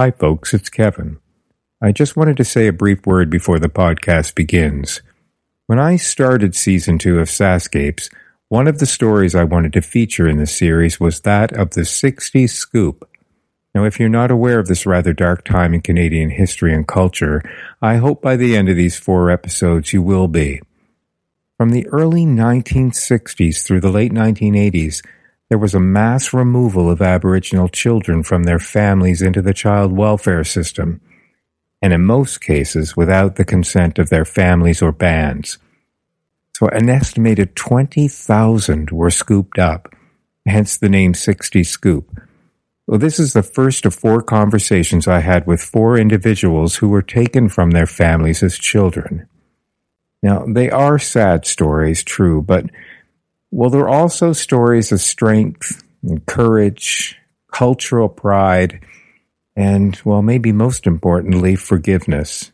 Hi, folks, it's Kevin. I just wanted to say a brief word before the podcast begins. When I started season two of SaskScapes, one of the stories I wanted to feature in the series was that of the 60s scoop. Now, if you're not aware of this rather dark time in Canadian history and culture, I hope by the end of these four episodes you will be. From the early 1960s through the late 1980s, there was a mass removal of Aboriginal children from their families into the child welfare system, and in most cases without the consent of their families or bands. So an estimated 20,000 were scooped up, hence the name 60 Scoop. Well, this is the first of four conversations I had with four individuals who were taken from their families as children. Now, they are sad stories, true, but well, they're also stories of strength and courage, cultural pride, and, well, maybe most importantly, forgiveness.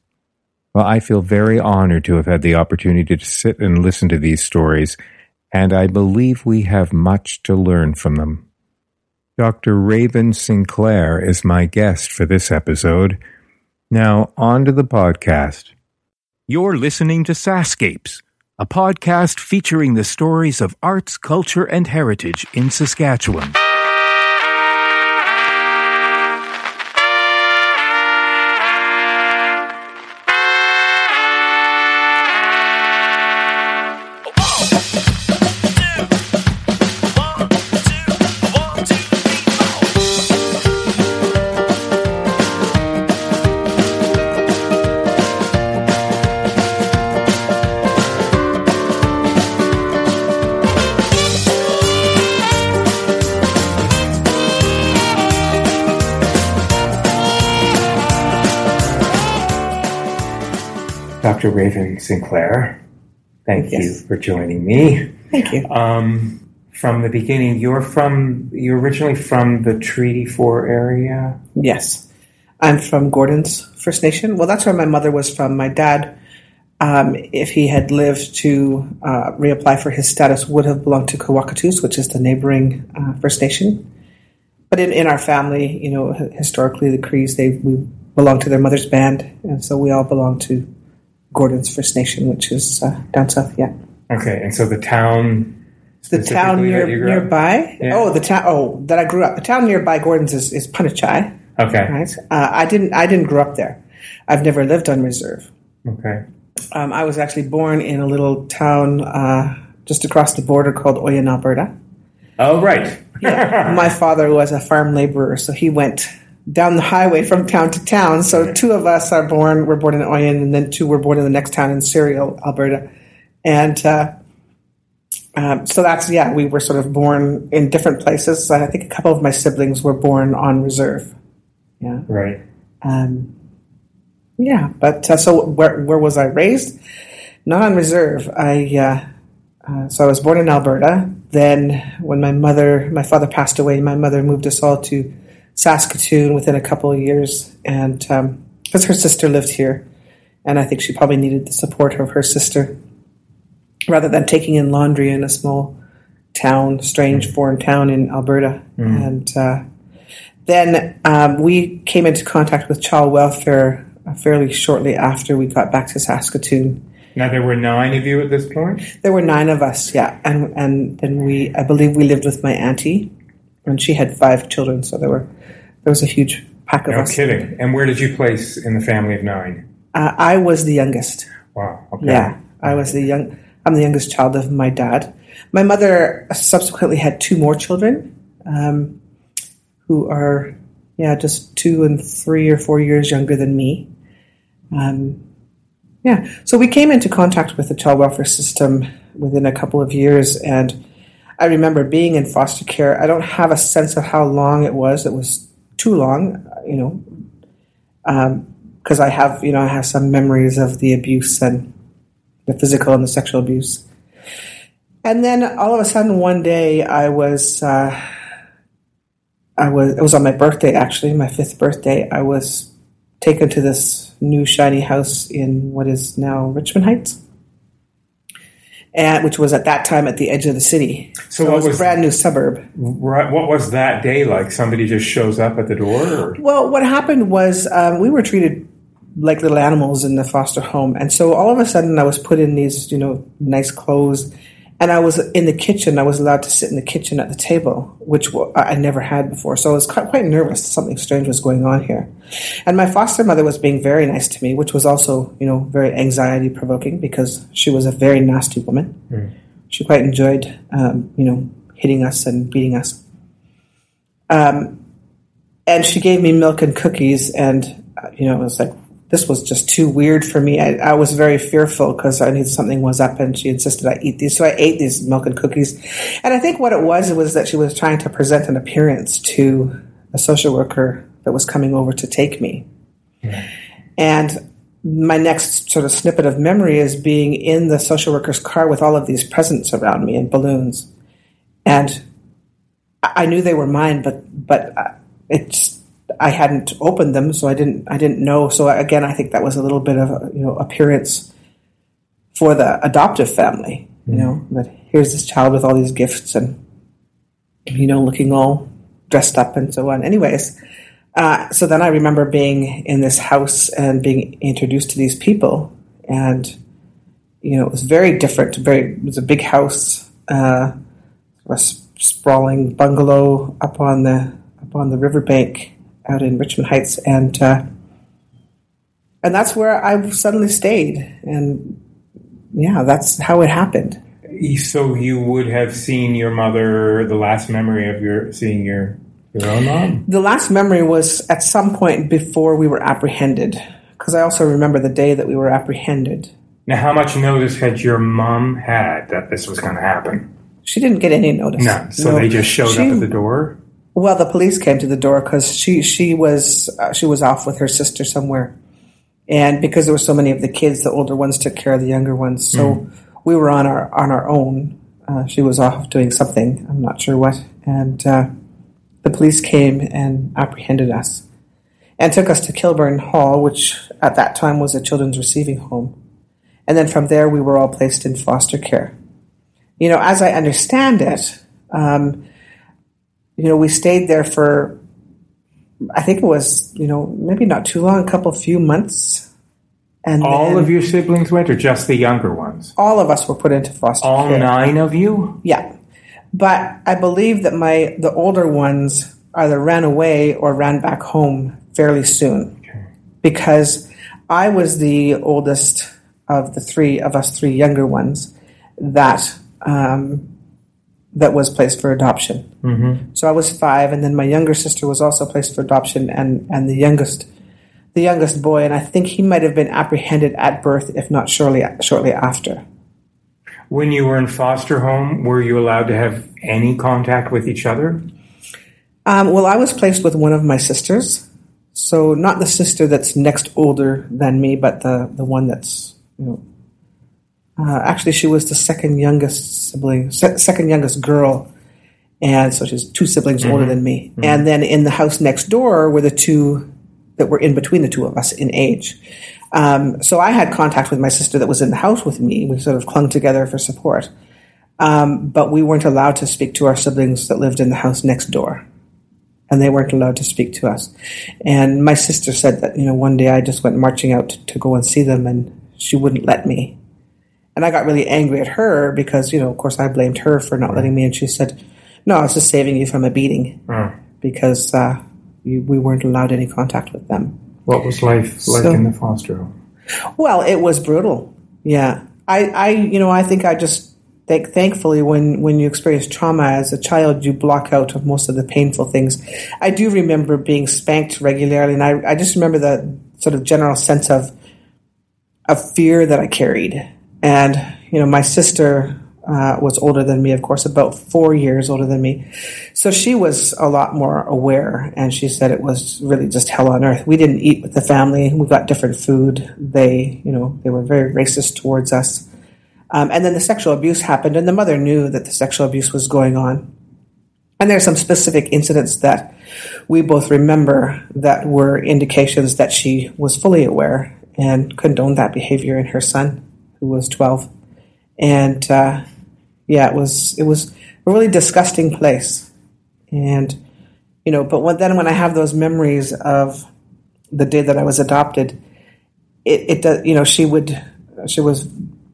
Well, I feel very honored to have had the opportunity to sit and listen to these stories, and I believe we have much to learn from them. Dr. Raven Sinclair is my guest for this episode. Now, on to the podcast. You're listening to SaskScapes, a podcast featuring the stories of arts, culture, and heritage in Saskatchewan. Dr. Raven Sinclair, thank Yes. you for joining me. Thank you. Um, from the beginning, you're from you're originally from the Treaty Four area. Yes. I'm from Gordon's First Nation. Well, that's where my mother was from. My dad, um, if he had lived to uh, reapply for his status, would have belonged to Kawacatoose, which is the neighboring uh, First Nation. But in, in our family, you know, historically, the Crees, they we belong to their mother's band, and so we all belong to Gordon's First Nation, which is uh, down south. Yeah, Okay, and so the town. the town near, nearby. Yeah. Oh, the town. Oh, that I grew up. The town nearby Gordon's is, is Punnichy. Okay, right? Uh, I didn't. I didn't grow up there. I've never lived on reserve. okay, Um, I was actually born in a little town uh, just across the border called Oyen, Alberta. oh right. My father was a farm laborer, so he went down the highway from town to town. So two of us are born. Were born in Oyen, and then two were born in the next town in Cereal, Alberta, and. Uh, um, so that's yeah, we were sort of born in different places. I think a couple of my siblings were born on reserve. Yeah. right. Um, yeah, but uh, so where where was I raised? Not on reserve. I uh, uh, so I was born in Alberta. Then when my mother, my father passed away, my mother moved us all to Saskatoon within a couple of years, and because her sister lived here, and I think she probably needed the support of her sister rather than taking in laundry in a small town, strange foreign town in Alberta, and. Uh, then um, we came into contact with child welfare uh, fairly shortly after we got back to Saskatoon. Now there were nine of you at this point. There were nine of us, yeah, and and then we, I believe, we lived with my auntie, and she had five children, so there were there was a huge pack of us. No us. kidding. And where did you place in the family of nine? Uh, I was the youngest. Wow. Okay. Yeah, I was the young. I'm the youngest child of my dad. My mother subsequently had two more children, um, who are yeah just two and three or four years younger than me. Um, yeah, so we came into contact with the child welfare system within a couple of years, and I remember being in foster care. I don't have a sense of how long it was. It was too long, you know, because I have you know I have some memories of the abuse and the physical and the sexual abuse. And then all of a sudden, one day, I was, uh, I was, it was on my birthday, actually, my fifth birthday. I was taken to this new shiny house in what is now Richmond Heights. And which was at that time at the edge of the city. So it what was, was- a brand new suburb. Right. What was that day like? Somebody just shows up at the door? Or? Well, what happened was um, we were treated like little animals in the foster home, and so all of a sudden I was put in these, you know, nice clothes, and I was in the kitchen. I was allowed to sit in the kitchen at the table, which I never had before. So I was quite nervous. Something strange was going on here, and my foster mother was being very nice to me, which was also, you know, very anxiety provoking because she was a very nasty woman. She quite enjoyed, um, you know, hitting us and beating us and she gave me milk and cookies and uh, you know it was like this was just too weird for me. I, I was very fearful because i knew something was up and she insisted i eat these. So i ate these milk and cookies. And i think what it was was that she was trying to present an appearance to a social worker that was coming over to take me. And my next sort of snippet of memory is being in the social worker's car with all of these presents around me and balloons. And I I knew they were mine, but but uh, it's I hadn't opened them, so I didn't I didn't know. So again, I think that was a little bit of a, you know appearance for the adoptive family. You know that here's this child with all these gifts and you know looking all dressed up and so on. Anyways, uh, so then I remember being in this house and being introduced to these people, and you know it was very different. Very it was a big house. Uh, a sprawling bungalow up on the up on the riverbank out in Richmond Heights, and uh, and that's where I suddenly stayed, and yeah, that's how it happened. So you would have seen your mother, the last memory of your seeing your your own mom? The last memory was at some point before we were apprehended, because I also remember the day that we were apprehended. Now, how much notice had your mom had that this was going to happen? She didn't get any notice. None. So No. they just showed She- up at the door? Well, the police came to the door because she she was uh, she was off with her sister somewhere, and because there were so many of the kids, the older ones took care of the younger ones. So we were on our on our own. Uh, she was off doing something. I'm not sure what, and uh, the police came and apprehended us and took us to Kilburn Hall, which at that time was a children's receiving home. And then from there, we were all placed in foster care. You know, as I understand it. Um, you know, we stayed there for, I think it was, you know, maybe not too long, a couple few months. And All of your siblings went, or just the younger ones? all of us were put into foster All care. nine of you? Yeah. But I believe that my, the older ones either ran away or ran back home fairly soon. Because I was the oldest of the three, of us three younger ones that, um, that was placed for adoption. So I was five, and then my younger sister was also placed for adoption, and and the youngest, the youngest boy, and I think he might have been apprehended at birth, if not shortly shortly after. When you were in foster home, were you allowed to have any contact with each other? Um, well, I was placed with one of my sisters, so not the sister that's next older than me, but the the one that's you know. Uh, actually, she was the second youngest sibling, se- second youngest girl, and so she's two siblings older than me. And then in the house next door were the two that were in between the two of us in age. Um, so I had contact with my sister that was in the house with me. We sort of clung together for support, um, but we weren't allowed to speak to our siblings that lived in the house next door and they weren't allowed to speak to us. And my sister said that, you know, one day I just went marching out to go and see them and she wouldn't let me. And I got really angry at her because, you know, of course I blamed her for not letting me. And she said, no, I was just saving you from a beating Oh. because uh, we, we weren't allowed any contact with them. What was life like So- in the foster home? Well, it was brutal. Yeah. I, I you know, I think I just think thankfully when, when you experience trauma as a child, you block out of most of the painful things. I do remember being spanked regularly, and I, I just remember the sort of general sense of of fear that I carried. And, you know, my sister uh, was older than me, of course, about four years older than me. So she was a lot more aware, and she said it was really just hell on earth. We didn't eat with the family. We got different food. They, you know, they were very racist towards us. Um, and then the sexual abuse happened, and the mother knew that the sexual abuse was going on. And there are some specific incidents that we both remember that were indications that she was fully aware and condoned that behavior in her son, who was 12. and uh, yeah, it was it was a really disgusting place, and you know, but when, then when I have those memories of the day that I was adopted, it, it does, you know, she would she was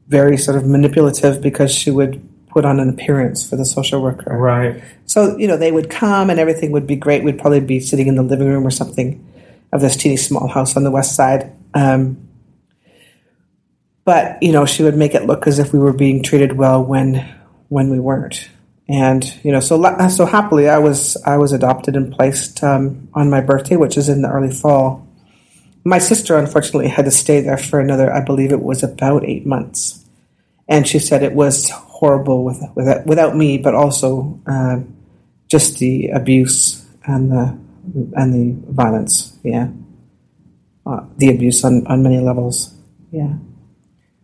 very sort of manipulative because she would put on an appearance for the social worker. Right. So, you know, they would come and everything would be great. We'd probably be sitting in the living room or something of this teeny small house on the west side. Um, but, you know, she would make it look as if we were being treated well when when we weren't. And, you know, so so happily I was I was adopted and placed um, on my birthday, which is in the early fall. My sister unfortunately had to stay there for another, I believe it was about eight months. And she said it was horrible with, with without me, but also uh, just the abuse and the and the violence. Yeah, uh, the abuse on on many levels. Yeah.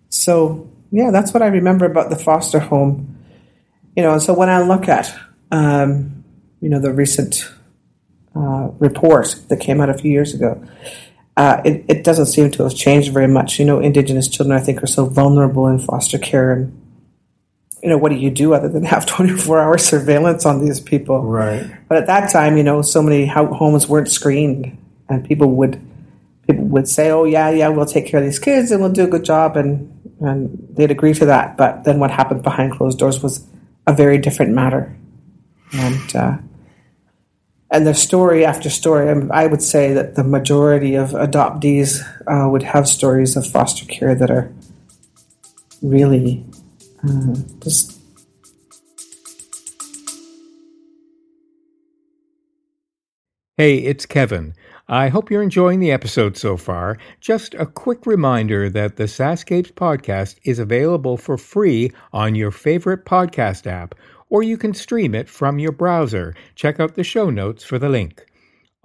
So yeah, that's what I remember about the foster home. You know, and so when I look at um, you know the recent uh, report that came out a few years ago. Uh, it, it doesn't seem to have changed very much. You know, Indigenous children, I think, are so vulnerable in foster care, and you know, what do you do other than have 24 hour surveillance on these people? Right. But at that time, you know, so many homes weren't screened, and people would people would say, "Oh yeah, yeah, we'll take care of these kids and we'll do a good job," and and they'd agree to that. But then what happened behind closed doors was a very different matter, and uh, and the story after story, I would say that the majority of adoptees uh, would have stories of foster care that are really uh, just Hey, it's Kevin. I hope you're enjoying the episode so far. Just a quick reminder that the SaskScapes podcast is available for free on your favorite podcast app, or you can stream it from your browser. Check out the show notes for the link.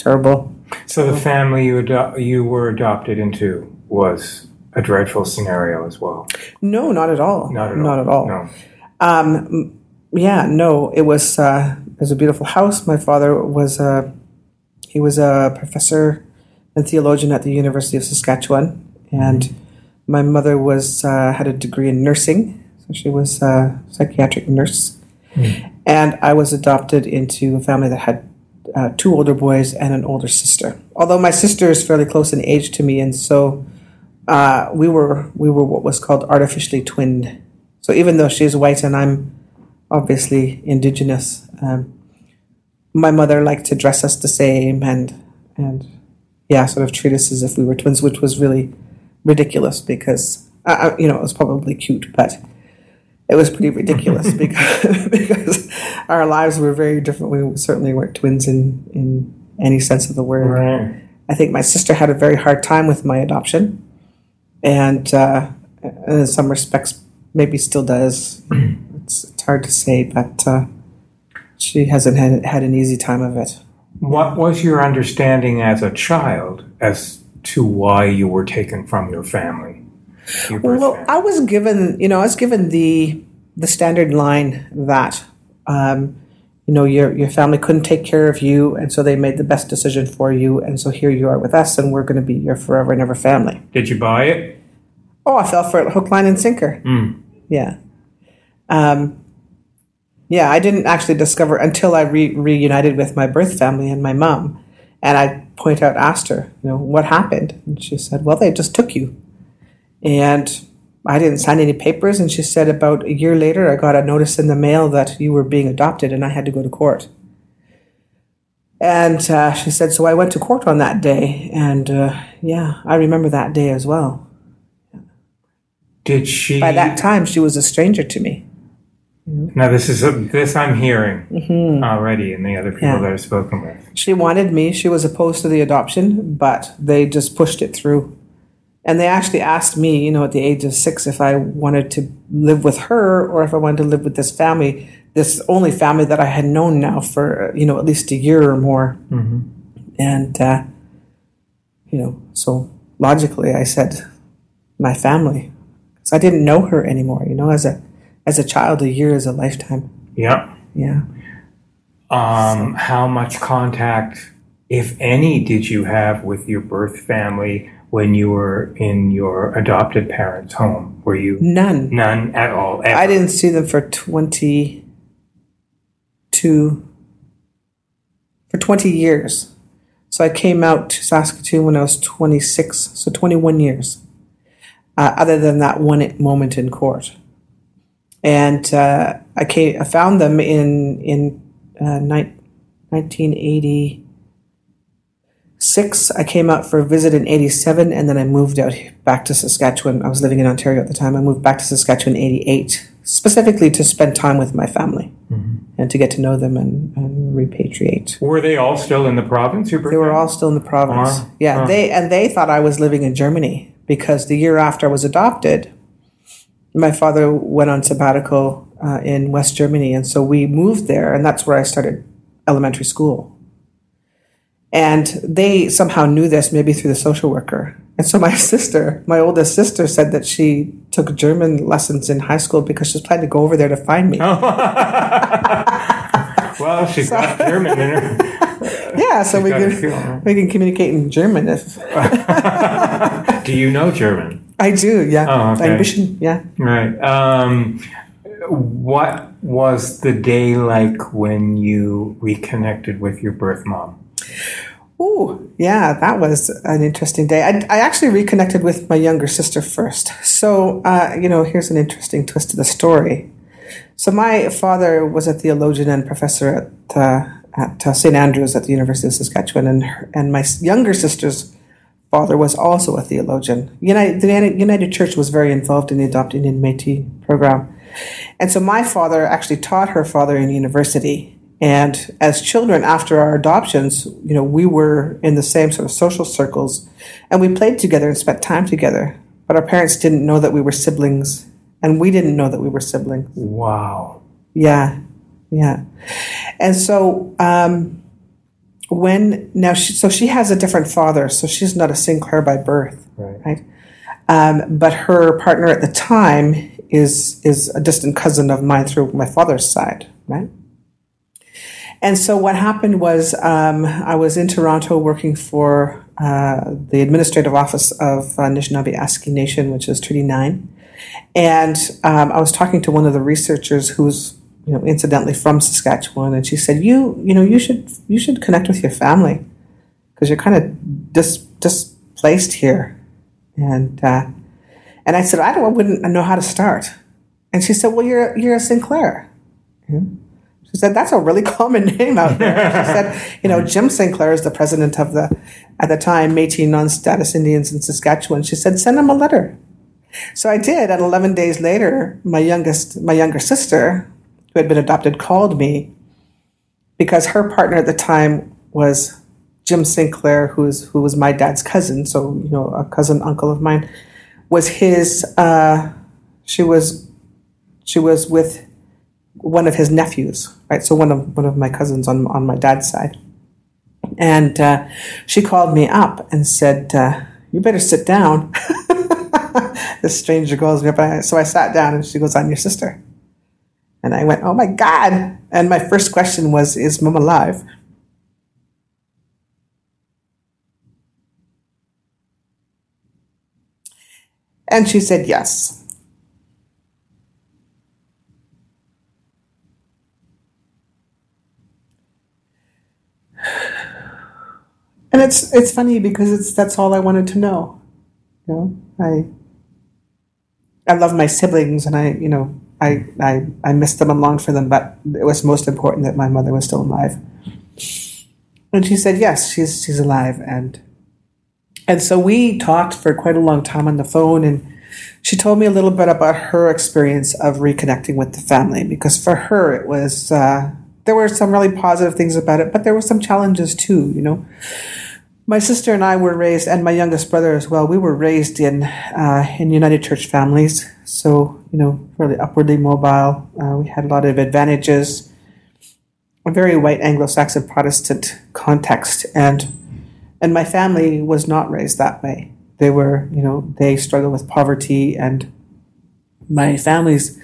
Terrible. So the family you ado- you were adopted into was a dreadful scenario as well. No, not at all. Not at all. Not at all. No. Um, yeah, no. It was uh, it was a beautiful house. My father was a he was a professor and theologian at the University of Saskatchewan, and my mother was uh, had a degree in nursing, so she was a psychiatric nurse. And I was adopted into a family that had uh, two older boys and an older sister. Although my sister is fairly close in age to me, and so uh, we were we were what was called artificially twinned. So even though she's white and I'm obviously indigenous, um, my mother liked to dress us the same and and yeah, sort of treat us as if we were twins, which was really ridiculous because uh, you know it was probably cute, but it was pretty ridiculous because because our lives were very different. We certainly weren't twins in in any sense of the word. Right. I think my sister had a very hard time with my adoption, and uh, in some respects, maybe still does. it's, it's hard to say, but uh, she hasn't had, had an easy time of it. What was your understanding as a child as to why you were taken from your family? Well, family? I was given, you know, I was given the the standard line that, um, you know, your your family couldn't take care of you, and so they made the best decision for you, and so here you are with us, and we're going to be your forever and ever family. Did you buy it? Oh, I fell for it, hook, line, and sinker. Mm. Yeah. Um, yeah, I didn't actually discover until I re- reunited with my birth family and my mom. And I point out, asked her, you know, what happened? And she said, well, they just took you. And I didn't sign any papers. And she said, about a year later, I got a notice in the mail that you were being adopted and I had to go to court. And uh, she said, so I went to court on that day. And uh, yeah, I remember that day as well. Did she? By that time, she was a stranger to me. Now this is this I'm hearing already, and the other people Mm-hmm. Yeah. that I've spoken with. She wanted me. She was opposed to the adoption, but they just pushed it through. And they actually asked me, you know, at the age of six, if I wanted to live with her or if I wanted to live with this family, this only family that I had known now for, you know, at least a year or more. And, uh, you know, so logically I said, my family. Because I didn't know her anymore, you know, as a, as a child, a year is a lifetime. Yeah. Yeah. Um, how much contact, if any, did you have with your birth family when you were in your adopted parents' home? Were you None. none at all? ever? I didn't see them for 22 for 20 years. So I came out to Saskatoon when I was 26, so 21 years. Uh, other than that one moment in court, and uh, I came, I found them in in uh, ni- 1986. I came out for a visit in 87, and then I moved out back to Saskatchewan. I was living in Ontario at the time. I moved back to Saskatchewan in 88, specifically to spend time with my family and to get to know them and, and repatriate. Were they all still in the province? They were all still in the province. Wow. Yeah, Huh. they and they thought I was living in Germany because the year after I was adopted, my father went on sabbatical uh, in West Germany, and so we moved there, and that's where I started elementary school. And they somehow knew this, maybe through the social worker. And so my sister, my oldest sister, said that she took German lessons in high school because she was planning to go over there to find me. well, she's got German in her. Yeah, so we can feel, we can communicate in German if Do you know German? I do. Yeah, Oh, okay. bisschen. Yeah. Right. Um, what was the day like when you reconnected with your birth mom? Ooh, yeah, that was an interesting day. I, I actually reconnected with my younger sister first. So, uh, you know, here's an interesting twist to the story. So, my father was a theologian and professor at, uh, at uh, St. Andrews at the University of Saskatchewan, and, her, and my younger sister's father was also a theologian. United, the United- Church was very involved in the Adopt Indian Métis program. And so my father actually taught her father in university. And as children, after our adoptions, you know, we were in the same sort of social circles and we played together and spent time together. But our parents didn't know that we were siblings and we didn't know that we were siblings. Wow. Yeah, yeah. And so um, when now she so she has a different father, so she's not a Sinclair by birth, Right. right? Um, but her partner at the time is is a distant cousin of mine through my father's side, right? And so what happened was um, I was in Toronto working for uh, the administrative office of uh, Anishinaabe Aski Nation, which is Treaty Nine, and um, I was talking to one of the researchers who's you know incidentally from Saskatchewan, and she said, "You you know you should you should connect with your family because you're kind of dis- displaced here." And uh, and I said, "I don't I wouldn't know how to start." And she said, "Well, you're you're a Sinclair." She said, "That's a really common name out there." She said, "You know, Jim Sinclair is the president of the at the time Métis non-status Indians in Saskatchewan." She said, "Send him a letter." So I did, and 11 days later, my youngest, my younger sister, who had been adopted, called me because her partner at the time was Jim Sinclair, who's who was my dad's cousin, so you know, a cousin uncle of mine, was his. Uh, she was, she was with one of his nephews, right? So one of one of my cousins on on my dad's side, and uh, she called me up and said, uh, "You better sit down." this stranger calls me up. I- So I sat down and she goes, I'm your sister. And I went, Oh my God. And my first question was, Is mom alive? And she said, Yes. And it's it's funny because it's that's all I wanted to know. You know, I I love my siblings and I, you know, I, I, I missed them and longed for them, but it was most important that my mother was still alive. And she said, yes, she's, she's alive. And, and so we talked for quite a long time on the phone and she told me a little bit about her experience of reconnecting with the family because for her it was uh, there were some really positive things about it, but there were some challenges too. You know, my sister and I were raised, and my youngest brother as well. We were raised in uh, in United Church families, so you know, really upwardly mobile. Uh, we had a lot of advantages. A very white Anglo-Saxon Protestant context, and and my family was not raised that way. They were, you know, they struggled with poverty, and my family's,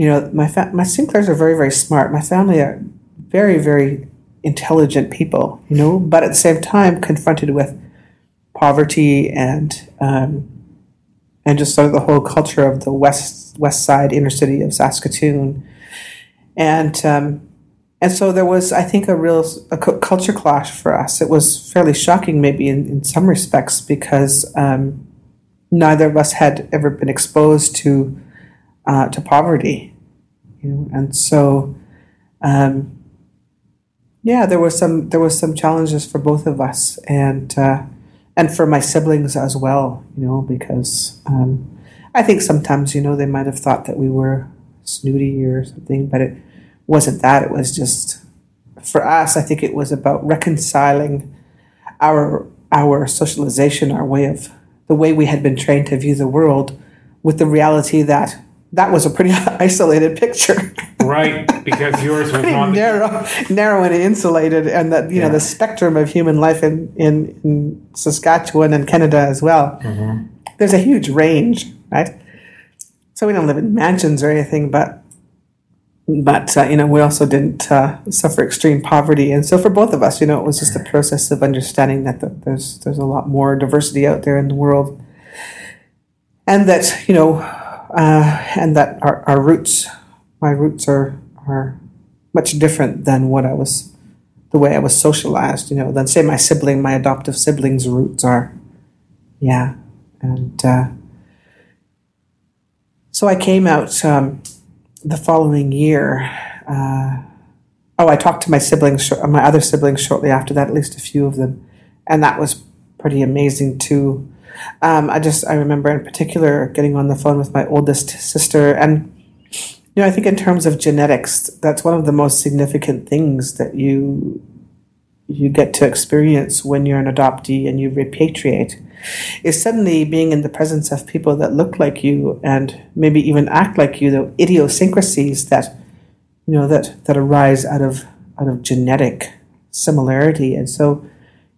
you know, my fa- my Sinclairs are very very smart. My family are very very intelligent people, you know, but at the same time confronted with poverty and um, and just sort of the whole culture of the west west side inner city of Saskatoon, and um, and so there was, I think, a real a culture clash for us. It was fairly shocking, maybe in, in some respects, because um, neither of us had ever been exposed to uh, to poverty, you know, and so um, yeah, there was some there was some challenges for both of us, and uh, and for my siblings as well, you know, because um, I think sometimes you know they might have thought that we were snooty or something, but it wasn't that. It was just for us. I think it was about reconciling our our socialization, our way of the way we had been trained to view the world, with the reality that that was a pretty isolated picture. right, because yours was not narrow, narrow and insulated, and that you yeah. know the spectrum of human life in, in, in Saskatchewan and Canada as well. Mm-hmm. There's a huge range, right? So we don't live in mansions or anything, but but uh, you know we also didn't uh, suffer extreme poverty and so for both of us you know it was just a process of understanding that the, there's there's a lot more diversity out there in the world and that you know uh, and that our, our roots my roots are are much different than what I was the way I was socialized you know than say my sibling my adoptive siblings roots are. Yeah. And uh, so I came out um, the following year, uh, oh, I talked to my siblings, my other siblings, shortly after that, at least a few of them, and that was pretty amazing too. Um, I just I remember in particular getting on the phone with my oldest sister, and you know I think in terms of genetics, that's one of the most significant things that you you get to experience when you're an adoptee and you repatriate is suddenly being in the presence of people that look like you and maybe even act like you, the idiosyncrasies that you know that that arise out of out of genetic similarity. And so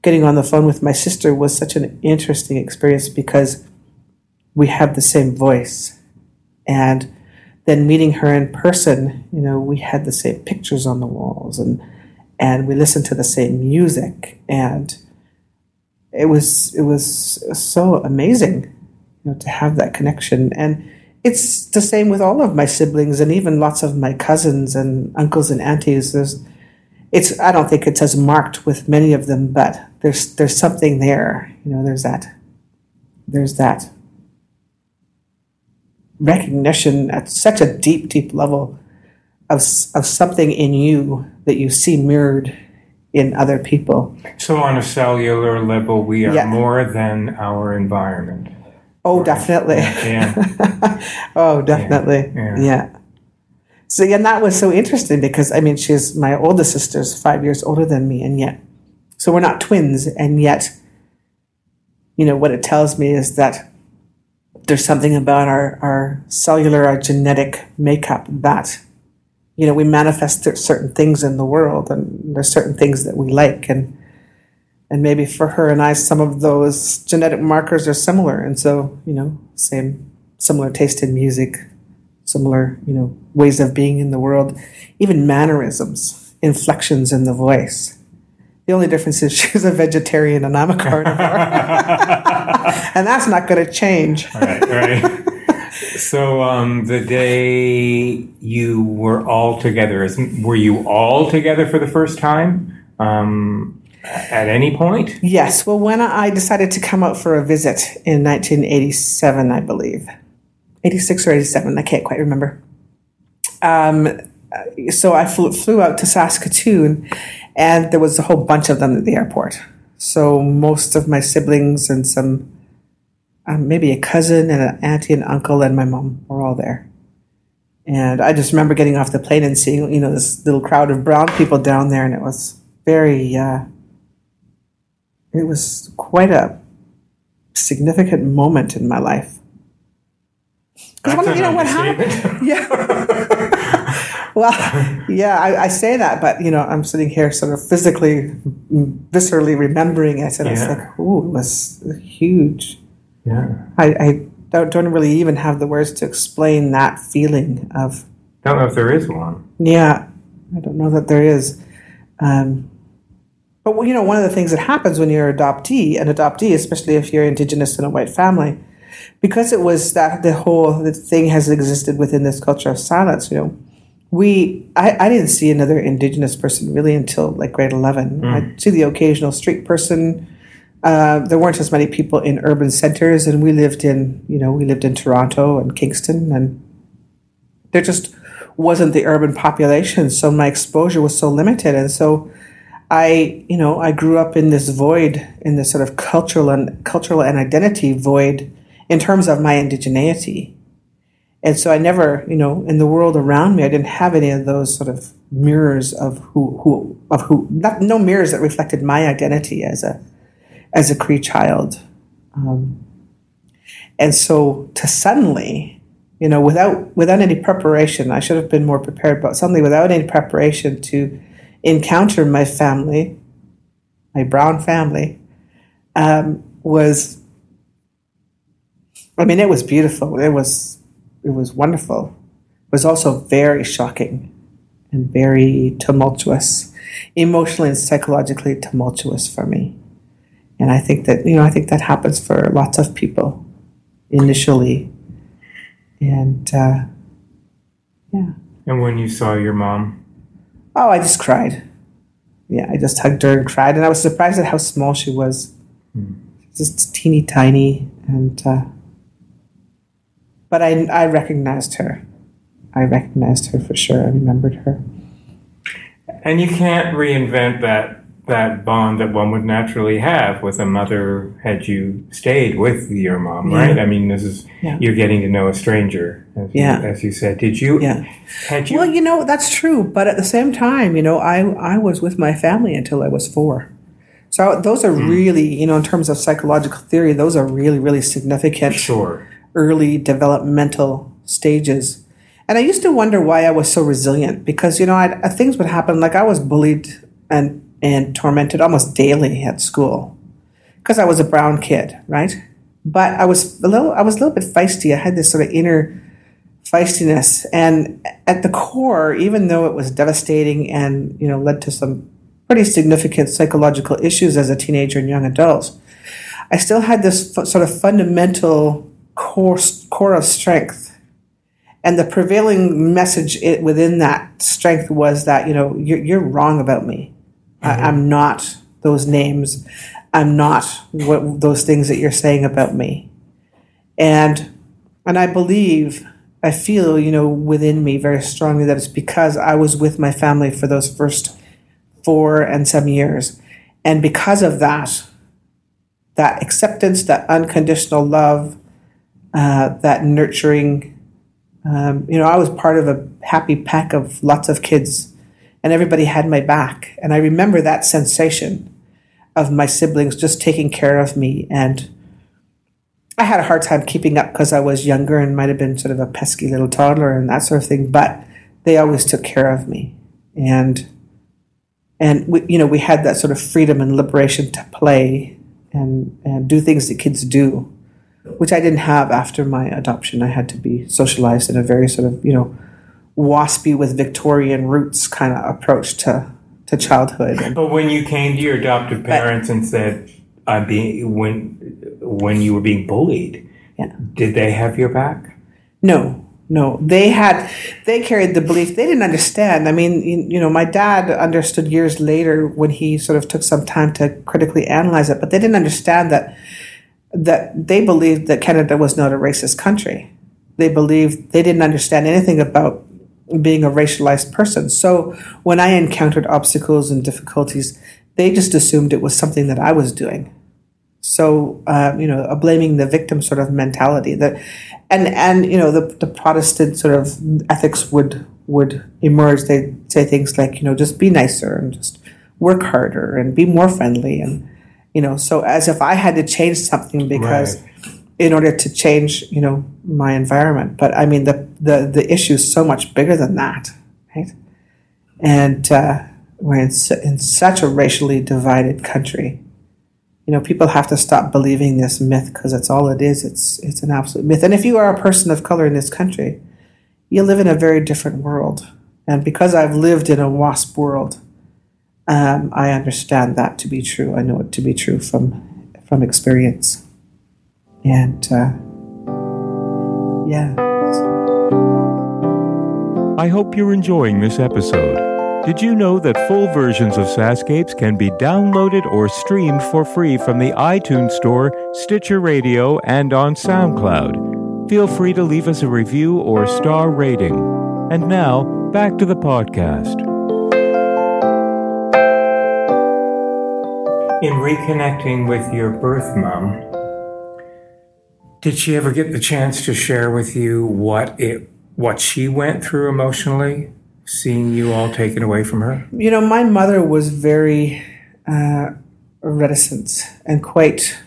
getting on the phone with my sister was such an interesting experience because we have the same voice. And then meeting her in person, you know, we had the same pictures on the walls and and we listened to the same music. And it was it was so amazing you know to have that connection. And it's the same with all of my siblings and even lots of my cousins and uncles and aunties. There's it's i don't think it's as marked with many of them but there's there's something there you know there's that there's that recognition at such a deep deep level of of something in you that you see mirrored in other people. So, on a cellular level, we are yeah. more than our environment. Oh, right. definitely. Yeah. oh, definitely. Yeah. yeah. yeah. So, and that was so interesting because I mean, she's my oldest sister's five years older than me, and yet, so we're not twins, and yet, you know, what it tells me is that there's something about our, our cellular, our genetic makeup that you know we manifest certain things in the world and there's certain things that we like and and maybe for her and I some of those genetic markers are similar and so you know same similar taste in music similar you know ways of being in the world even mannerisms inflections in the voice the only difference is she's a vegetarian and I'm a carnivore and that's not going to change right right so um, the day you were all together, were you all together for the first time um, at any point? Yes. Well, when I decided to come out for a visit in 1987, I believe, 86 or 87, I can't quite remember. Um, so I flew, flew out to Saskatoon, and there was a whole bunch of them at the airport. So most of my siblings and some um, maybe a cousin and an auntie and uncle and my mom were all there. And I just remember getting off the plane and seeing, you know, this little crowd of brown people down there, and it was very, uh, it was quite a significant moment in my life. Because you know what happened? yeah. well, yeah, I, I, say that, but you know, I'm sitting here sort of physically, viscerally remembering it, and yeah. it's like, ooh, it was huge. Yeah. I, I don't, don't really even have the words to explain that feeling of. Don't know if there is one. Yeah, I don't know that there is. Um, but you know, one of the things that happens when you're an adoptee, an adoptee, especially if you're indigenous in a white family, because it was that the whole the thing has existed within this culture of silence. You know, we I, I didn't see another indigenous person really until like grade eleven. Mm. I see the occasional street person uh, there weren't as many people in urban centers, and we lived in, you know, we lived in Toronto and Kingston, and there just wasn't the urban population. So my exposure was so limited, and so I, you know, I grew up in this void, in this sort of cultural and cultural and identity void, in terms of my indigeneity. And so I never, you know, in the world around me, I didn't have any of those sort of mirrors of who, who, of who, not, no mirrors that reflected my identity as a as a Cree child. Um, and so to suddenly, you know, without without any preparation, I should have been more prepared, but suddenly without any preparation to encounter my family, my brown family, um, was I mean, it was beautiful. It was it was wonderful. It was also very shocking and very tumultuous, emotionally and psychologically tumultuous for me. And I think that, you know, I think that happens for lots of people initially. And uh, yeah. And when you saw your mom? Oh, I just cried. Yeah, I just hugged her and cried. And I was surprised at how small she was. Hmm. Just teeny tiny. And, uh, but I, I recognized her. I recognized her for sure. I remembered her. And you can't reinvent that that bond that one would naturally have with a mother had you stayed with your mom, yeah. right? I mean, this is yeah. you're getting to know a stranger, as, yeah. you, as you said. Did you? Yeah. Had you? Well, you know that's true, but at the same time, you know, I I was with my family until I was four. So those are mm. really, you know, in terms of psychological theory, those are really, really significant. Sure. Early developmental stages. And I used to wonder why I was so resilient because, you know, I, things would happen. Like I was bullied and and tormented almost daily at school because I was a brown kid, right? But I was a little, I was a little bit feisty. I had this sort of inner feistiness, and at the core, even though it was devastating and you know led to some pretty significant psychological issues as a teenager and young adult, I still had this f- sort of fundamental core core of strength. And the prevailing message within that strength was that you know you're, you're wrong about me Mm-hmm. I, am not those names. I'm not what those things that you're saying about me. And and I believe, I feel, you know, within me very strongly that it's because I was with my family for those first four and some years. And because of that, that acceptance, that unconditional love, uh, that nurturing, um, you know, I was part of a happy pack of lots of kids and everybody had my back. And I remember that sensation of my siblings just taking care of me. And I had a hard time keeping up because I was younger and might have been sort of a pesky little toddler and that sort of thing. But they always took care of me. And and we, you know, we had that sort of freedom and liberation to play and, and do things that kids do, which I didn't have after my adoption. I had to be socialized in a very sort of, you know, waspy with Victorian roots kind of approach to to childhood. But when you came to your adoptive parents but, and said, "I be when when you were being bullied," yeah. did they have your back? No, no. They had they carried the belief they didn't understand. I mean, you know, my dad understood years later when he sort of took some time to critically analyze it, but they didn't understand that that they believed that Canada was not a racist country. They believed they didn't understand anything about being a racialized person. So when I encountered obstacles and difficulties, they just assumed it was something that I was doing. so um, you know a blaming the victim sort of mentality that and and you know the the Protestant sort of ethics would would emerge. They'd say things like you know just be nicer and just work harder and be more friendly and you know so as if I had to change something because. Right. In order to change, you know, my environment, but I mean the the the issue is so much bigger than that, right? And uh, we're in, in such a racially divided country, you know, people have to stop believing this myth because it's all it is. It's it's an absolute myth. And if you are a person of color in this country, you live in a very different world. And because I've lived in a WASP world, um, I understand that to be true. I know it to be true from from experience. And uh, yeah. I hope you're enjoying this episode. Did you know that full versions of SaskScapes can be downloaded or streamed for free from the iTunes Store, Stitcher Radio, and on SoundCloud? Feel free to leave us a review or star rating. And now, back to the podcast. In reconnecting with your birth mom, did she ever get the chance to share with you what it what she went through emotionally? seeing you all taken away from her? You know, my mother was very uh, reticent and quite.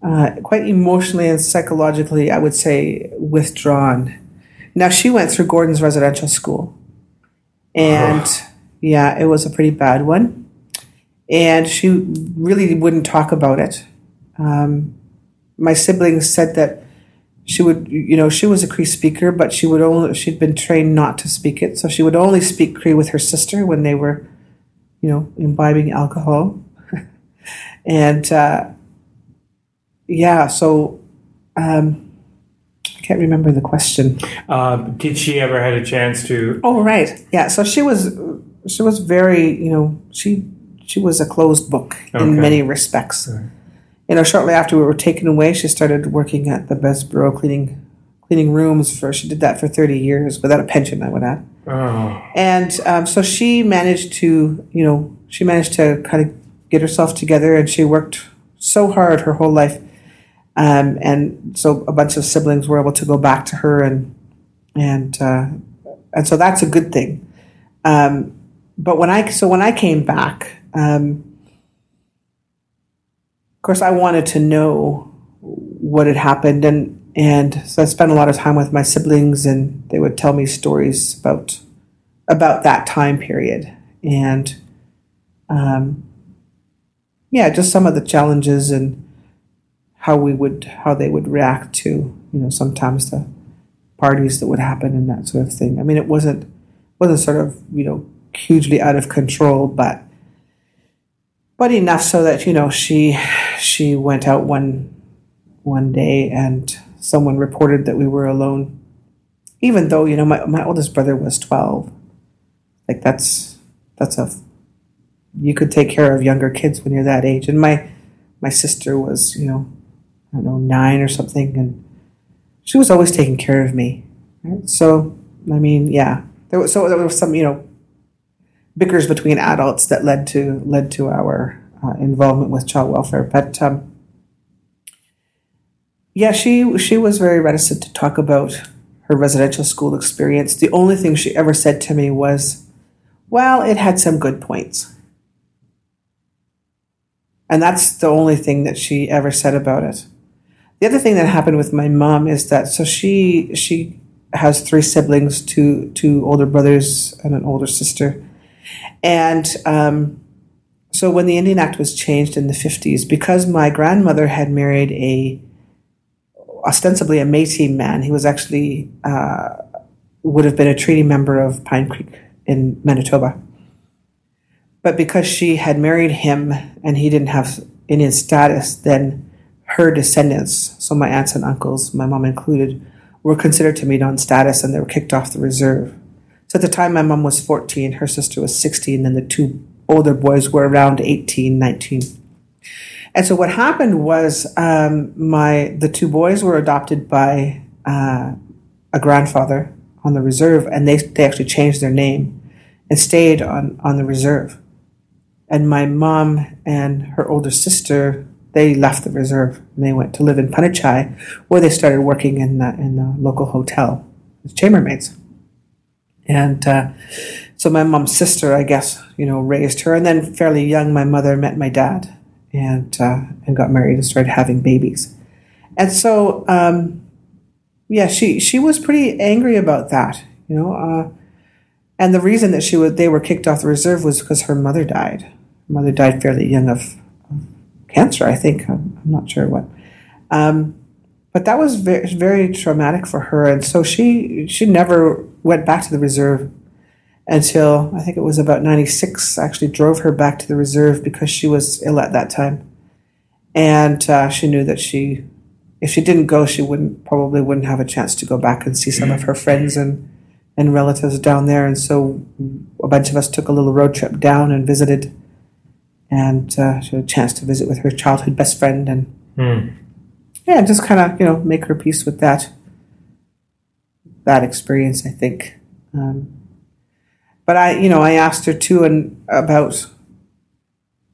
Uh, quite emotionally and psychologically, I would say, withdrawn. Now, she went through Gordon's residential school. And yeah, it was a pretty bad one. And she really wouldn't talk about it. Um, my siblings said that she would you know she was a cree speaker but she would only she'd been trained not to speak it. So she would only speak cree with her sister when they were you know imbibing alcohol. And uh, yeah so um, i can't remember the question. Uh, did she ever had a chance to oh right. Yeah so she was she was very you know she she was a closed book okay. in many respects right you know, shortly after we were taken away, she started working at the Bessborough cleaning cleaning rooms for. She did that for thirty years without a pension. I would add. Oh. And um, so she managed to, you know, she managed to kind of get herself together, and she worked so hard her whole life. Um, and so a bunch of siblings were able to go back to her, and and uh, and so that's a good thing. Um, but when I so when I came back. Um, of course, I wanted to know what had happened, and and so I spent a lot of time with my siblings, and they would tell me stories about about that time period, and um, yeah, just some of the challenges and how we would how they would react to you know sometimes the parties that would happen and that sort of thing. I mean, it wasn't wasn't sort of you know hugely out of control, but but enough so that you know she she went out one one day and someone reported that we were alone. Even though you know my, my oldest brother was 12 like that's that's a you could take care of younger kids when you're that age. And my my sister was you know i don't know nine or something. And she was always taking care of me. Right? so i mean yeah. There was so there was some you know bickers between adults that led to led to our uh, involvement with child welfare. But um, yeah, she she was very reticent to talk about her residential school experience. The only thing she ever said to me was, "Well, it had some good points." And that's the only thing that she ever said about it. The other thing that happened with my mom is that so she she has three siblings, two two older brothers and an older sister, and um, so when the Indian Act was changed in the 50s, because my grandmother had married a ostensibly a Métis man, he was actually uh, would have been a treaty member of Pine Creek in Manitoba. But because she had married him and he didn't have Indian status, then her descendants, so my aunts and uncles, my mom included, were considered to be non status and they were kicked off the reserve. So at the time my mom was 14, her sister was 16, and the two older boys were around 18, 19. And so what happened was um, my the two boys were adopted by uh, a grandfather on the reserve, and they they actually changed their name and stayed on on the reserve. and my mom and her older sister they left the reserve and they went to live in Punnichy, where they started working in the, in the local hotel as chambermaids. And uh, so my mom's sister, I guess, you know, raised her, and then fairly young, my mother met my dad and uh, and got married and started having babies. And so, um, yeah, she she was pretty angry about that, you know. Uh, and the reason that she would they were kicked off the reserve was because her mother died. Her mother died fairly young of, cancer, I think. I'm, I'm not sure what. Um, but that was very, very traumatic for her, and so she she never went back to the reserve until I think it was about ninety six. Actually, drove her back to the reserve because she was ill at that time, and uh, she knew that she, if she didn't go, she wouldn't probably wouldn't have a chance to go back and see some of her friends and and relatives down there. And so a bunch of us took a little road trip down and visited, and uh, she had a chance to visit with her childhood best friend and. Hmm. Yeah, just kind of you know make her peace with that that experience. I think, um, but I you know I asked her too and about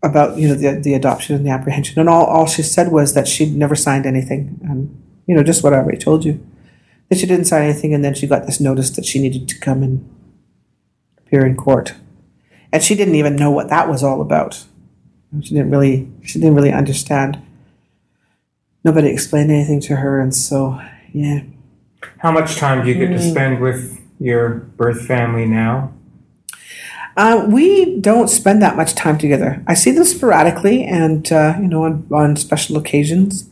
about you know the the adoption and the apprehension, and all all she said was that she'd never signed anything, and you know just what I already told you that she didn't sign anything, and then she got this notice that she needed to come and appear in court, and she didn't even know what that was all about. She didn't really she didn't really understand nobody explained anything to her, and so yeah. How much time do you get to spend with your birth family now? Uh, we don't spend that much time together. I see them sporadically, and uh, you know, on, on special occasions.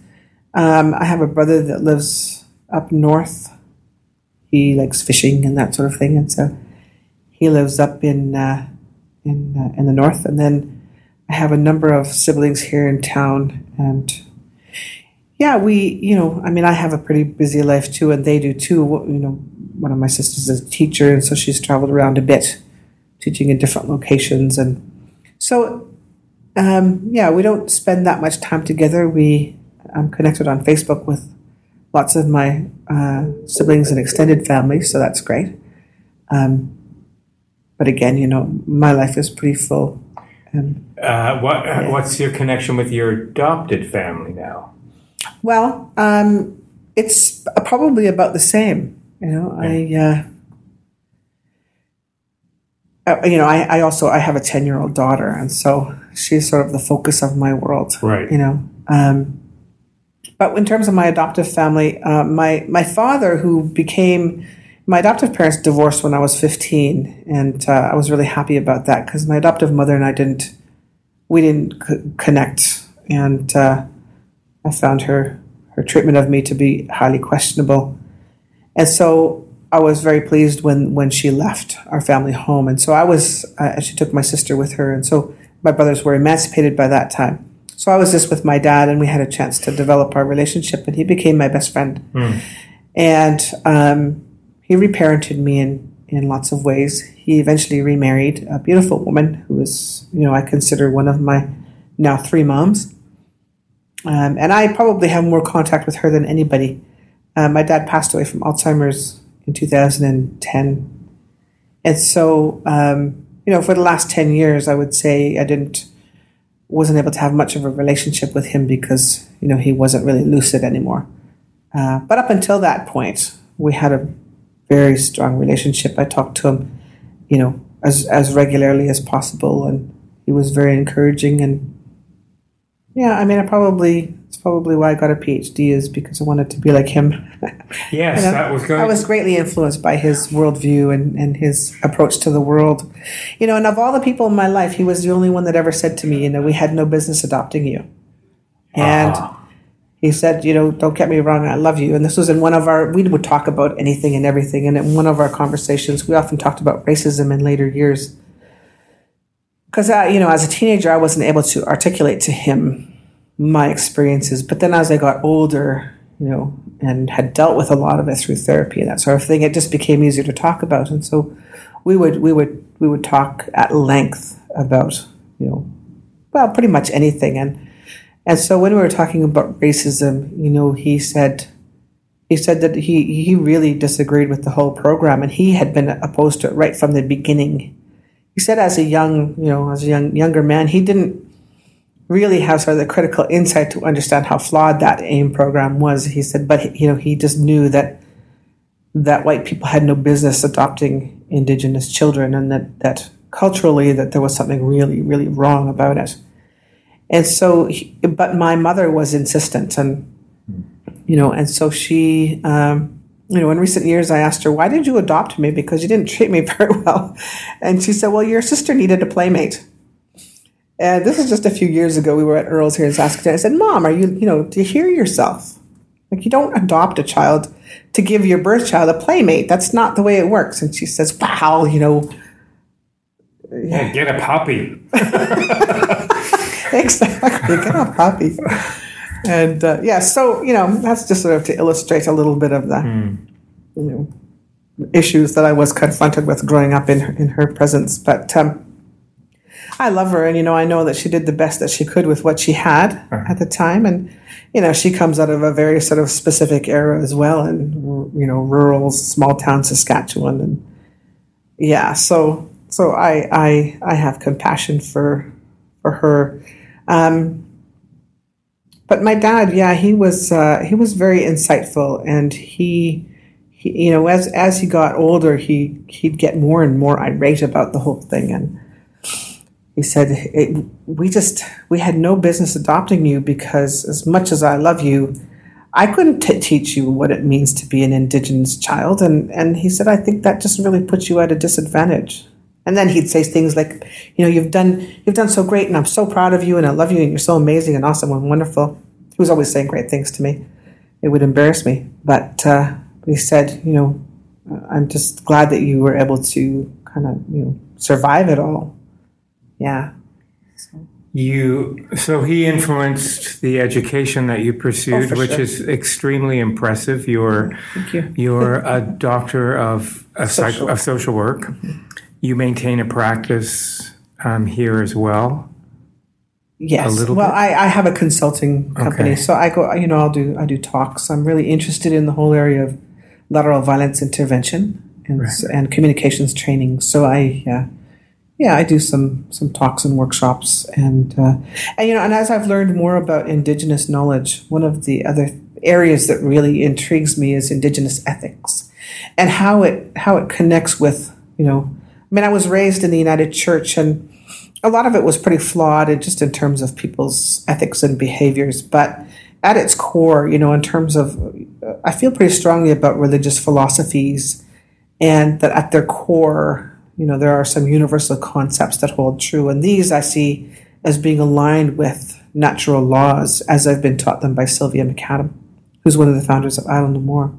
Um, I have a brother that lives up north. He likes fishing and that sort of thing, and so he lives up in uh, in uh, in the north. And then I have a number of siblings here in town, and yeah, we, you know, I mean, I have a pretty busy life too, and they do too. You know, one of my sisters is a teacher, and so she's traveled around a bit, teaching in different locations, and so, um, yeah, we don't spend that much time together. We, I'm connected on Facebook with lots of my uh, siblings and extended family, so that's great. Um, but again, you know, my life is pretty full. And, Uh, what What's your connection with your adopted family now? Well, um, it's probably about the same. You know, I, uh, uh, you know, I, I also I have a ten year old daughter, and so she's sort of the focus of my world. Right. You know, um, but in terms of my adoptive family, uh, my my father, who became my adoptive parents divorced when I was fifteen, and uh, I was really happy about that because my adoptive mother and I didn't we didn't c- connect, and uh, I found her her treatment of me to be highly questionable, and so I was very pleased when when she left our family home, and so I was uh, she took my sister with her, and so my brothers were emancipated by that time. So I was just with my dad, and we had a chance to develop our relationship, and he became my best friend, and um, he reparented me in in lots of ways. He eventually remarried a beautiful woman who was, you know, I consider one of my now three moms. Um, and I probably have more contact with her than anybody. Uh, my dad passed away from Alzheimer's in 2010. And so, um, you know, for the last 10 years, I would say I didn't, wasn't able to have much of a relationship with him because, you know, he wasn't really lucid anymore. Uh, but up until that point, we had a very strong relationship. I talked to him, you know, as, as regularly as possible. And he was very encouraging and yeah, I mean, I probably it's probably why I got a PhD is because I wanted to be like him. Yes, You know, that was going. I was greatly influenced by his worldview and, and his approach to the world. You know, and of all the people in my life, he was the only one that ever said to me, you know, we had no business adopting you. And Ah. he said, you know, don't get me wrong, I love you. And this was in one of our, we would talk about anything and everything. And in one of our conversations, we often talked about racism in later years. Because, uh, you know, as a teenager, I wasn't able to articulate to him my experiences. But then as I got older, you know, and had dealt with a lot of it through therapy and that sort of thing, it just became easier to talk about. And so we would, we would, we would talk at length about, you know, well, pretty much anything. And, and so when we were talking about racism, you know, he said, he said that he, he really disagreed with the whole program and he had been opposed to it right from the beginning. He said as a young, you know, as a young younger man, he didn't really have sort of the critical insight to understand how flawed that AIM program was. He said, but you know, he just knew that that white people had no business adopting indigenous children, and that that culturally that there was something really, really wrong about it. And so, he, but my mother was insistent, and you know, and so she. Um, you know, in recent years, I asked her, why did you adopt me? Because you didn't treat me very well. And she said, well, your sister needed a playmate. And this is just a few years ago. We were at Earl's here in Saskatoon. I said, Mom, are you, you know, do you hear yourself? Like, you don't adopt a child to give your birth child a playmate. That's not the way it works. And she says, Wow, you know. Yeah, get a puppy. exactly, get a puppy and uh, yeah, so you know that's just sort of to illustrate a little bit of the mm. you know issues that I was confronted with growing up in her, in her presence. But um, I love her, and you know I know that she did the best that she could with what she had uh-huh. at the time, and you know she comes out of a very sort of specific era as well, and you know rural small town Saskatchewan, and yeah, so so I I I have compassion for for her. Um, but my dad, yeah, he was uh, he was very insightful, and he, he, you know, as as he got older, he he'd get more and more irate about the whole thing, and he said, "We just we had no business adopting you because as much as I love you." I couldn't t- teach you what it means to be an Indigenous child, and and he said, I think that just really puts you at a disadvantage. And then he'd say things like, you know, you've done you've done so great, and I'm so proud of you, and I love you, and you're so amazing and awesome and wonderful. He was always saying great things to me. It would embarrass me, but uh, he said, you know, I'm just glad that you were able to kind of you know survive it all. Yeah. So. You so he influenced the education that you pursued, oh, which sure. is extremely impressive. You're you. you're a doctor of a social. Psych, of social work. Mm-hmm. You maintain a practice um, here as well. Yes. well, bit? I, I have a consulting company, okay. so I go. You know, I'll do I do talks. I'm really interested in the whole area of lateral violence intervention and right. and communications training. So I yeah. Yeah, I do some some talks and workshops, and uh, and you know, and as I've learned more about Indigenous knowledge, one of the other areas that really intrigues me is Indigenous ethics, and how it how it connects with you know I mean, I was raised in the United Church, and a lot of it was pretty flawed, and just in terms of people's ethics and behaviors. But at its core, you know, in terms of, I feel pretty strongly about religious philosophies, and that at their core, you know, there are some universal concepts that hold true, and these I see as being aligned with natural laws as I've been taught them by Sylvia McAdam, who's one of the founders of Idle No More,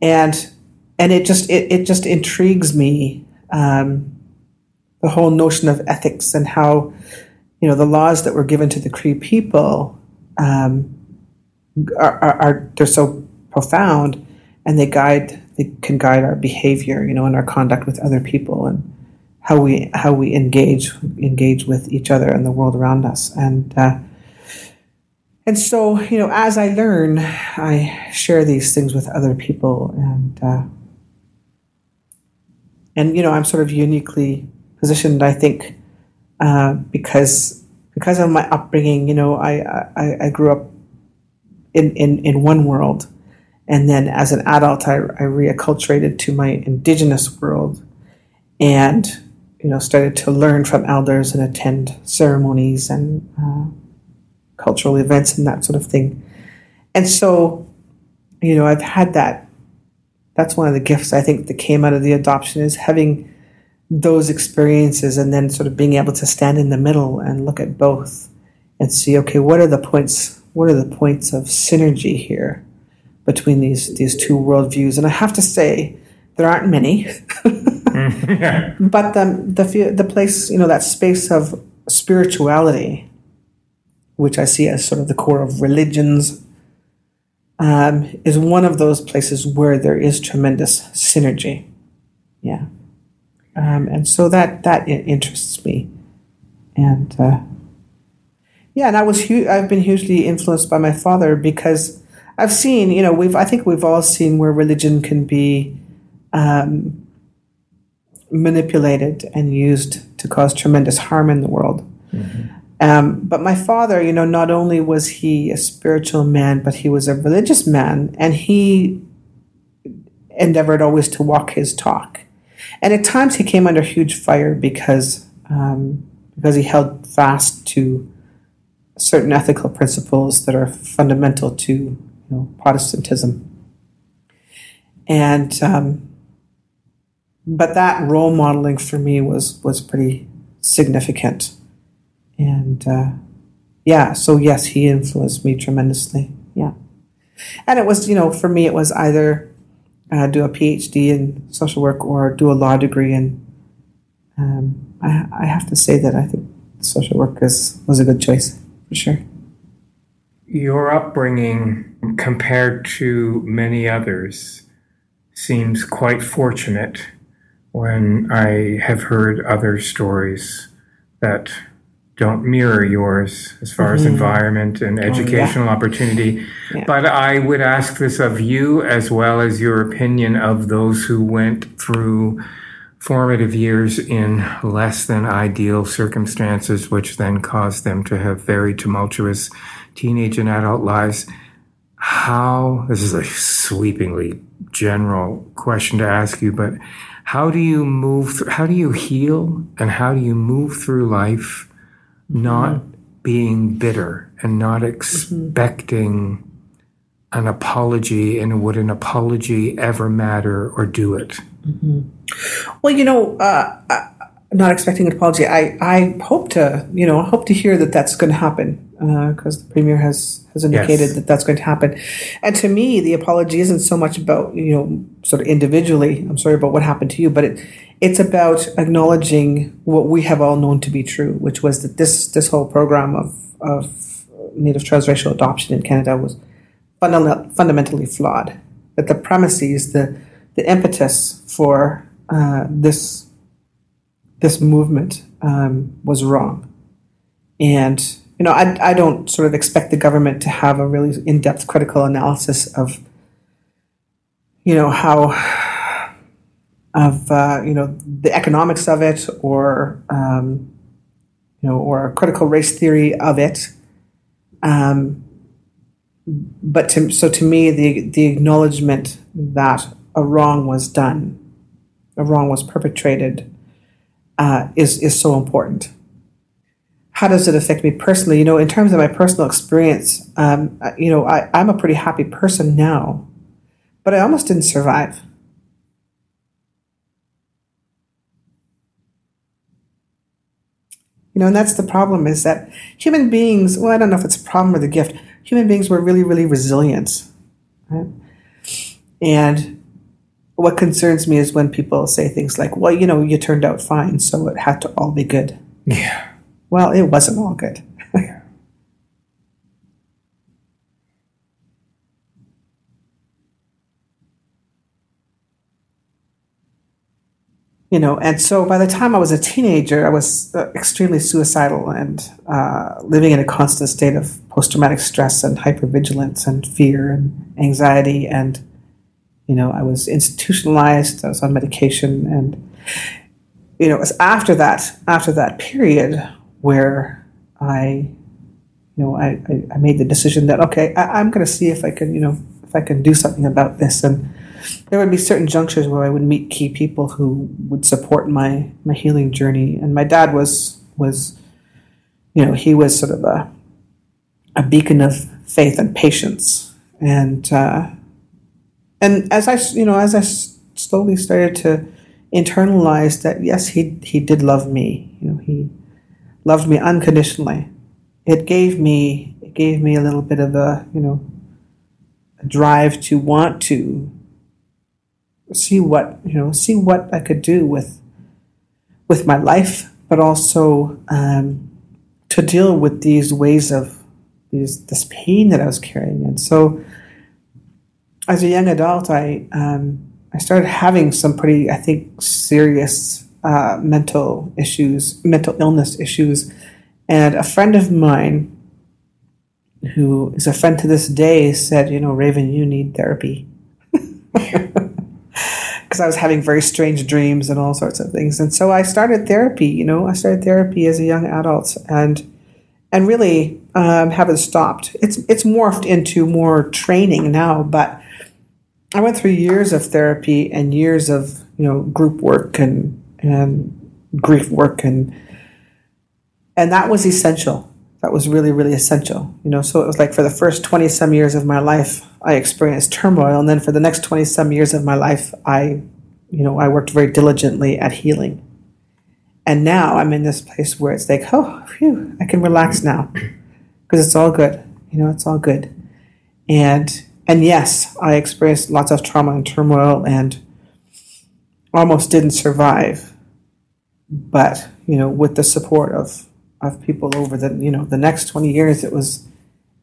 and and it just it, it just intrigues me um, the whole notion of ethics and how you know the laws that were given to the Cree people um, are, are, are, they're so profound and they guide they can guide our behavior you know and our conduct with other people and how we how we engage engage with each other and the world around us. And uh, and so you know as I learn I share these things with other people and uh, and you know I'm sort of uniquely positioned. I think uh, because because of my upbringing, you know, I I, I grew up in, in in one world, and then as an adult, I, I reacculturated to my indigenous world, and you know started to learn from elders and attend ceremonies and uh, cultural events and that sort of thing, and so you know I've had that that's one of the gifts I think that came out of the adoption is having those experiences and then sort of being able to stand in the middle and look at both and see okay what are the points what are the points of synergy here between these these two worldviews? And I have to say there aren't many. But the, the the place you know that space of spirituality which I see as sort of the core of religions um, is one of those places where there is tremendous synergy. Yeah. Um, and so that, that interests me. And, uh, yeah, and I was hu- I've been hugely influenced by my father because I've seen, you know, we've I think we've all seen where religion can be um, manipulated and used to cause tremendous harm in the world. Mm-hmm. Um, but my father, you know, not only was he a spiritual man, but he was a religious man, and he endeavored always to walk his talk. And at times he came under huge fire because um, because he held fast to certain ethical principles that are fundamental to you know, Protestantism. And um, but that role modeling for me was was pretty significant, and uh, yeah. So yes, he influenced me tremendously. Yeah, and it was you know for me it was either uh, do a PhD in social work or do a law degree, and um, I, I have to say that I think social work is, was a good choice for sure. Your upbringing, compared to many others, seems quite fortunate when I have heard other stories that don't mirror yours as far mm-hmm. as environment and educational oh, yeah. opportunity. Yeah. But I would ask this of you as well as your opinion of those who went through formative years in less than ideal circumstances, which then caused them to have very tumultuous teenage and adult lives. How, this is a sweepingly general question to ask you, but how do you move, how do you heal and how do you move through life not mm-hmm. being bitter and not expecting mm-hmm. an apology and would an apology ever matter or do it? Mm-hmm. Well, you know, uh, uh, not expecting an apology. I, I hope to, you know, hope to hear that that's going to happen because uh, the premier has has indicated yes. that that's going to happen. And to me, the apology isn't so much about you know sort of individually. I'm sorry about what happened to you, but it it's about acknowledging what we have all known to be true, which was that this this whole program of of native transracial adoption in Canada was funda- fundamentally flawed. That the premises, the the impetus for uh, this this movement um, was wrong, and you know I, I don't sort of expect the government to have a really in depth critical analysis of you know how of uh, you know the economics of it or um, you know or a critical race theory of it. Um, but to, so to me, the the acknowledgement that a wrong was done, a wrong was perpetrated, uh, is is so important. How does it affect me personally? You know, in terms of my personal experience, um, you know, I, I'm a pretty happy person now, but I almost didn't survive. You know, and that's the problem is that human beings, well, I don't know if it's a problem or the gift, human beings were really, really resilient. Right? And what concerns me is when people say things like, well, you know, you turned out fine, so it had to all be good. Yeah. Well, it wasn't all good. You know and so by the time i was a teenager i was uh, extremely suicidal and uh, living in a constant state of post-traumatic stress and hypervigilance and fear and anxiety. And you know i was institutionalized i was on medication. And you know it was after that after that period where i you know i, I, made the decision that okay I, i'm going to see if i can you know if i can do something about this. And there would be certain junctures where I would meet key people who would support my my healing journey. And my dad was was, you know, he was sort of a a beacon of faith and patience. And uh, and as I you know as I slowly started to internalize that yes he he did love me you know he loved me unconditionally it gave me it gave me a little bit of a you know a drive to want to see what you know, see what I could do with with my life, but also um, to deal with these ways of these this pain that I was carrying. And so, as a young adult, I um, I started having some pretty, I think, serious uh, mental issues, mental illness issues, and a friend of mine. Who is a friend to this day said, you know, Raven, you need therapy. because I was having very strange dreams and all sorts of things. And so I started therapy. You know, I started therapy as a young adult, and and really um, haven't stopped. It's it's morphed into more training now, but I went through years of therapy and years of you know group work and and grief work and and that was essential. That was really really essential. You know, so it was like for the first twenty some years of my life, I experienced turmoil, and then for the next twenty some years of my life, I you know I worked very diligently at healing. And now I'm in this place where it's like, oh, phew, I can relax now because it's all good. You know, it's all good. And and yes, I experienced lots of trauma and turmoil and almost didn't survive. But, you know, with the support of of people over the, you know, the next 20 years it was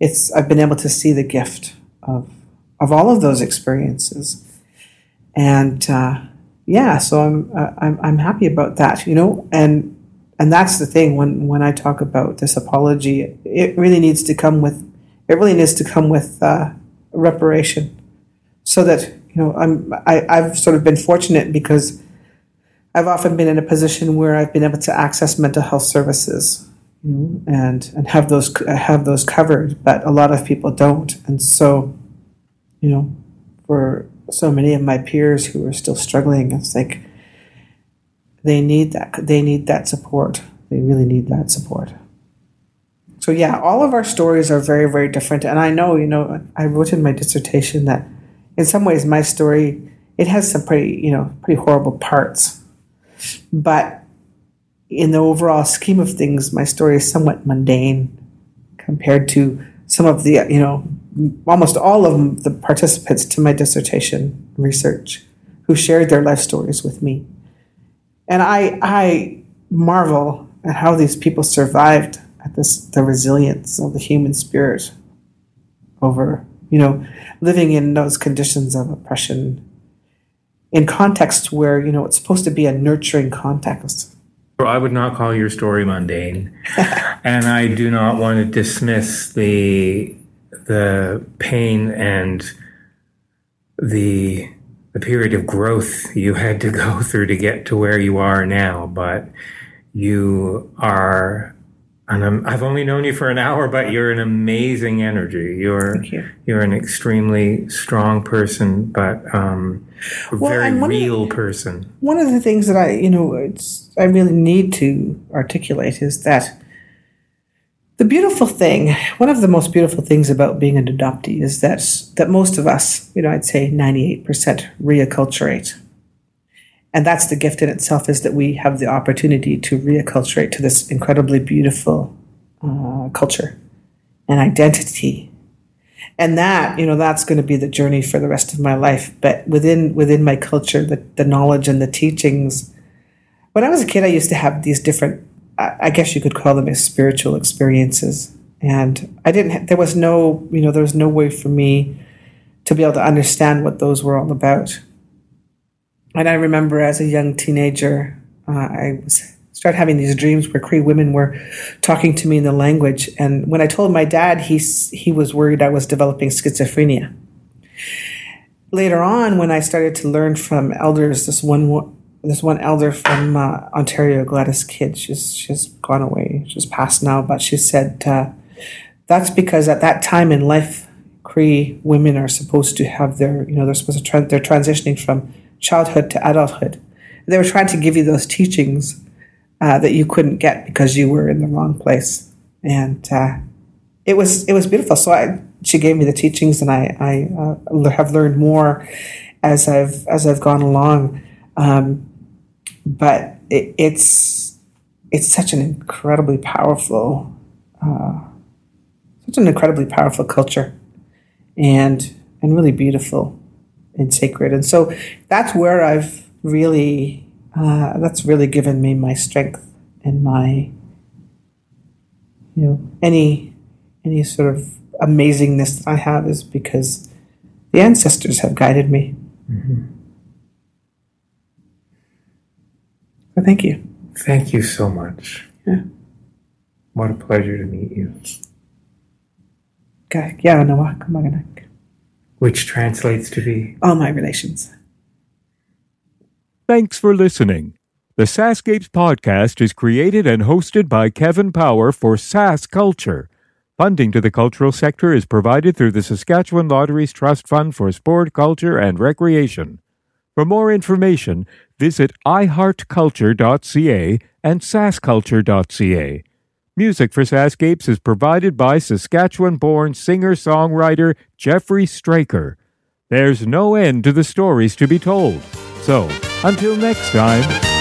it's I've been able to see the gift of of all of those experiences. And uh, yeah, so I'm, uh, I'm I'm happy about that, you know, and and that's the thing when when I talk about this apology, it really needs to come with it really needs to come with uh, reparation, so that you know I'm I, I've sort of been fortunate because I've often been in a position where I've been able to access mental health services, you know, and and have those have those covered, but a lot of people don't, and so you know for so many of my peers who are still struggling, it's like they need that they need that support. They really need that support. So yeah, all of our stories are very very different, and I know you know I wrote in my dissertation that in some ways my story it has some pretty you know pretty horrible parts, but in the overall scheme of things, my story is somewhat mundane compared to some of the you know almost all of the participants to my dissertation research who shared their life stories with me. And I, I marvel at how these people survived at this, the resilience of the human spirit over, you know, living in those conditions of oppression in contexts where, you know, it's supposed to be a nurturing context. I would not call your story mundane. and I do not want to dismiss the the pain and the the period of growth you had to go through to get to where you are now, but you are and i have only known you for an hour, but you're an amazing energy. You're you. are an extremely strong person, but um, well, very real the, person. One of the things that I, you know, it's I really need to articulate is that the beautiful thing, one of the most beautiful things about being an adoptee is that that most of us, you know, I'd say 98% reacculturate. And that's the gift in itself is that we have the opportunity to reacculturate to this incredibly beautiful uh, culture and identity. And that, you know, that's going to be the journey for the rest of my life. But within within my culture, the, the knowledge and the teachings. When I was a kid, I used to have these different I guess you could call them as spiritual experiences. And I didn't, there was no, you know, there was no way for me to be able to understand what those were all about. And I remember as a young teenager, uh, I was, started having these dreams where Cree women were talking to me in the language. And when I told my dad, he, he was worried I was developing schizophrenia. Later on, when I started to learn from elders, this one this one elder from uh, Ontario, Gladys Kidd, she's she's gone away, she's passed now, but she said uh, that's because at that time in life, Cree women are supposed to have their, you know, they're supposed to tra- they're transitioning from childhood to adulthood. They were trying to give you those teachings uh, that you couldn't get because you were in the wrong place, and uh, it was it was beautiful. So I, she gave me the teachings, and I I uh, have learned more as I've as I've gone along. Um, but it, it's it's such an incredibly powerful, uh, such an incredibly powerful culture, and and really beautiful and sacred. And so that's where I've really uh, that's really given me my strength and my you know any any sort of amazingness that I have is because the ancestors have guided me. Mm-hmm. Well, thank you. Thank you so much. Yeah. What a pleasure to meet you. Which translates to be all my relations. Thanks for listening. The SaskScapes podcast is created and hosted by Kevin Power for SaskCulture. Funding to the cultural sector is provided through the Saskatchewan Lotteries Trust Fund for Sport, Culture, and Recreation. For more information, visit iheartculture.ca and saskculture.ca. Music for SaskScapes is provided by Saskatchewan born singer songwriter Jeffrey Straker. There's no end to the stories to be told. So, until next time.